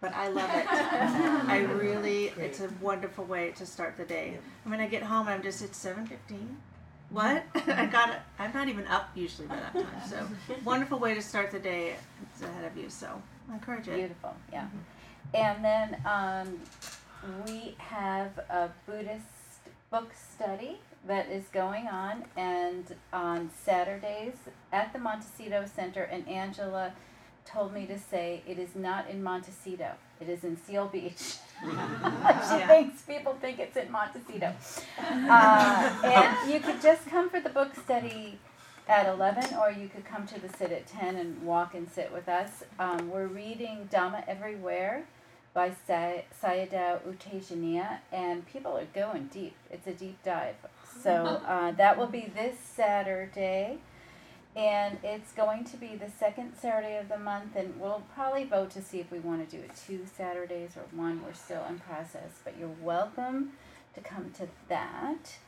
but I love it. I really, it's a wonderful way to start the day. And when I get home, I'm just, it's 7.15. What? I got it. I'm not even up usually by that time. So, wonderful way to start the day. It's ahead of you. So, I encourage it. Beautiful, yeah. And then um, we have a Buddhist book study that is going on, and on Saturdays at the Montecito Center. And Angela told me to say it is not in Montecito; it is in Seal Beach. she thinks people think it's in Montecito. Uh, and you could just come for the book study at 11 or you could come to the sit at 10 and walk and sit with us. Um, we're reading dhamma everywhere by Say- sayadaw U Tejaniya and people are going deep. It's a deep dive. So uh, that will be this saturday and it's going to be the second saturday of the month and we'll probably vote to see if we want to do it two saturdays or one we're still in process but you're welcome to come to that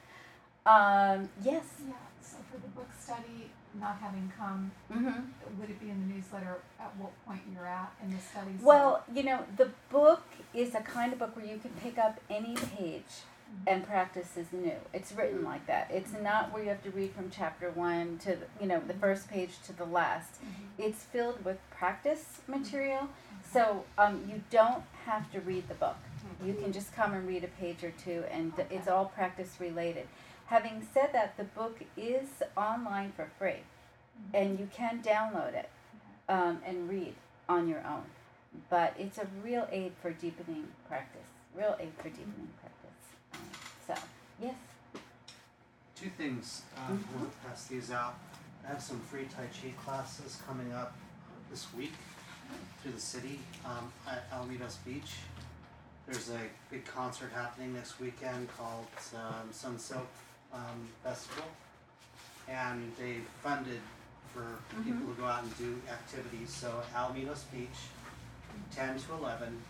um, yes Yeah, so for the book study, not having come, mm-hmm. would it be in the newsletter at what point you're at in the study? Well, you know, the book is a kind of book where you can pick up any page and practice is new. It's written mm-hmm. like that. It's mm-hmm. not where you have to read from chapter one to the, you know the first page to the last. Mm-hmm. It's filled with practice material, so um, you don't have to read the book. You can just come and read a page or two, and th- it's all practice related. Having said that, the book is online for free, and you can download it um, and read on your own. But it's a real aid for deepening practice. Real aid for deepening practice. Yes. Two things. Um, Mhm. We'll pass these out. I have some free Tai Chi classes coming up this week through the city um, at Alamitos Beach. There's a big concert happening next weekend called um, Sun Silk um, Festival, and they funded for people to go out and do activities. So Alamitos Beach, 10 to 11,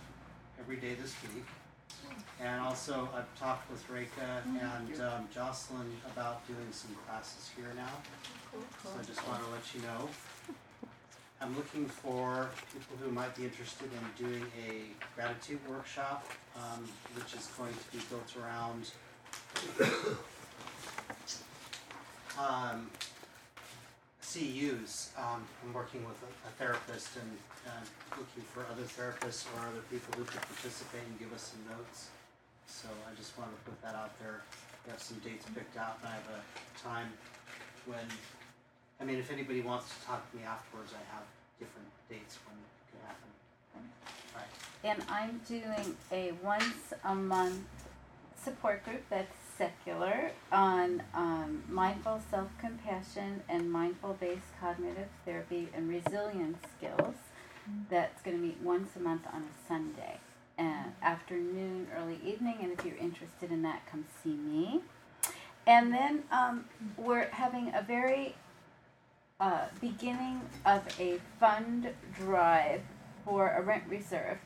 every day this week. And also, I've talked with Reka and um, Jocelyn about doing some classes here now. So I just want to let you know. I'm looking for people who might be interested in doing a gratitude workshop, um, which is going to be built around um, CEUs. Um, I'm working with a, a therapist and uh, looking for other therapists or other people who could participate and give us some notes. So I just wanted to put that out there. We have some dates picked out, and I have a time when, I mean, if anybody wants to talk to me afterwards, I have different dates when it could happen. All and I'm doing a once a month support group that's secular on um, mindful self compassion and mindful based cognitive therapy and resilience skills. That's going to meet once a month on a Sunday, uh, afternoon, early evening. And if you're interested in that, come see me. And then um, we're having a very uh, beginning of a fund drive for a rent reserve.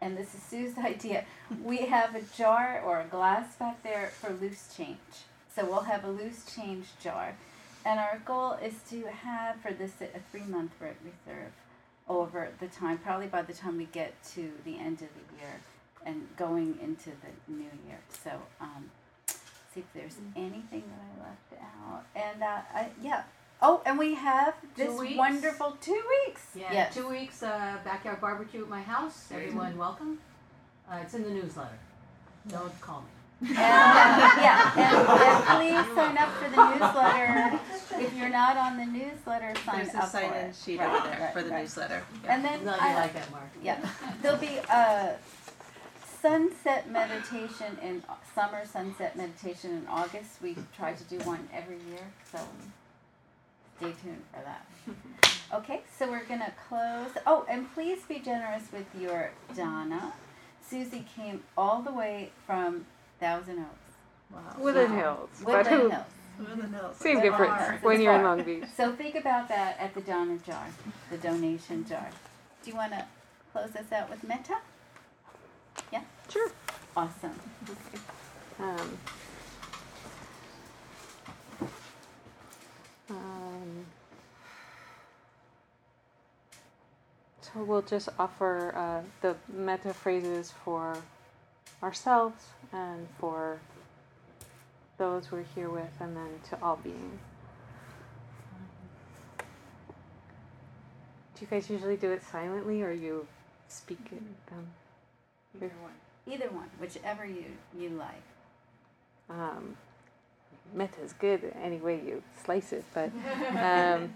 And this is Sue's idea. We have a jar or a glass back there for loose change. So we'll have a loose change jar. And our goal is to have for this a three month rent reserve over the time, probably by the time we get to the end of the year and going into the new year. So, um, see if there's anything that I left out. And uh, I, yeah. Oh, and we have Two this weeks. wonderful two weeks. Yeah, Yes. two weeks uh, backyard barbecue at my house. Everyone welcome. Uh, it's in the newsletter. Don't call me. And, uh, yeah, and, and please sign up for the newsletter. If you're not on the newsletter, sign There's up a sign in it. sheet Right, over there right, for the right. newsletter. And then No, you I, like that, Mark. yeah, there'll be a sunset meditation in summer sunset meditation in August. We try to do one every year, so stay tuned for that. Okay, so we're gonna close. Oh, and please be generous with your dana. Susie came all the way from Thousand Oaks. Wow. Woodland Wow. Hills. but Woodland who? Hills. Woodland Hills. Same But difference far. when you're in Long Beach. So think about that at the dana jar, the donation jar. Do you want to close us out with metta? Yeah? Sure. Awesome. Um, um, so we'll just offer uh, the metta phrases for ourselves and for those we're here with, and then to all beings. Do you guys usually do it silently, or you speak it? Um, Either one, whichever you, you like. um, is good any way you slice it, but um,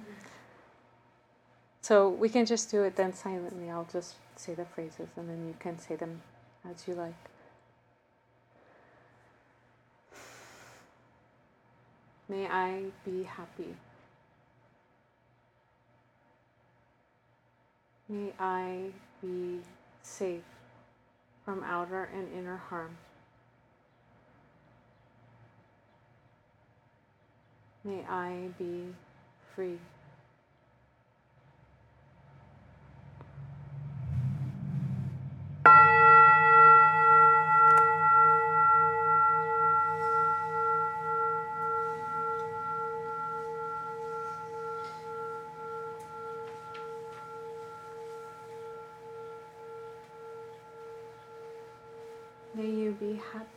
so we can just do it then silently. I'll just say the phrases and then you can say them as you like. May I be happy. May I be safe from outer and inner harm. May I be free.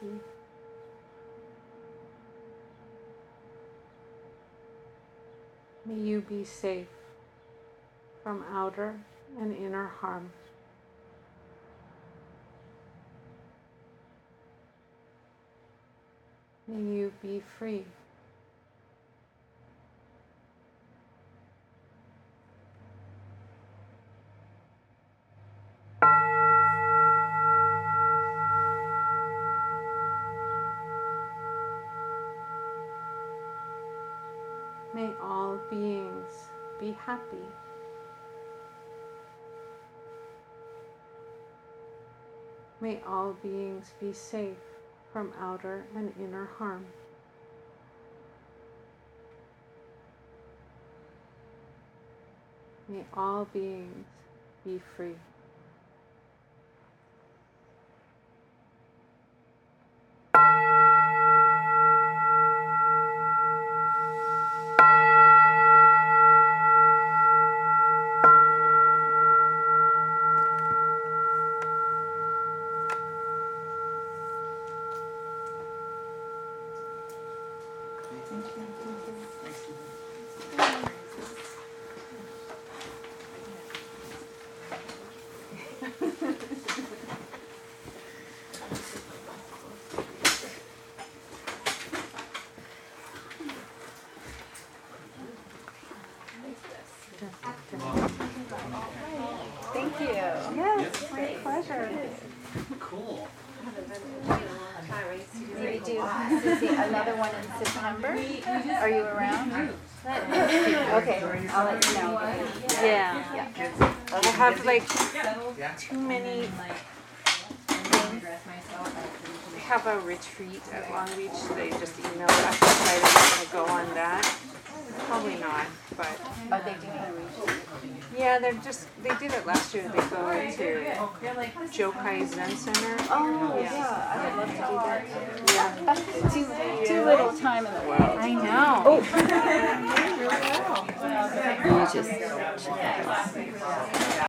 May you be safe from outer and inner harm. May you be free. Happy. May all beings be safe from outer and inner harm. May all beings be free. A retreat at Long Beach. They just emailed us to going to go on that. Probably not, but Are they doing a retreat? yeah, they're just they did it last year. They go to Jokai Zen Center. Oh, Yeah. I would love to do that too. Yeah. Too, too little time in the world. I know. Oh. You just.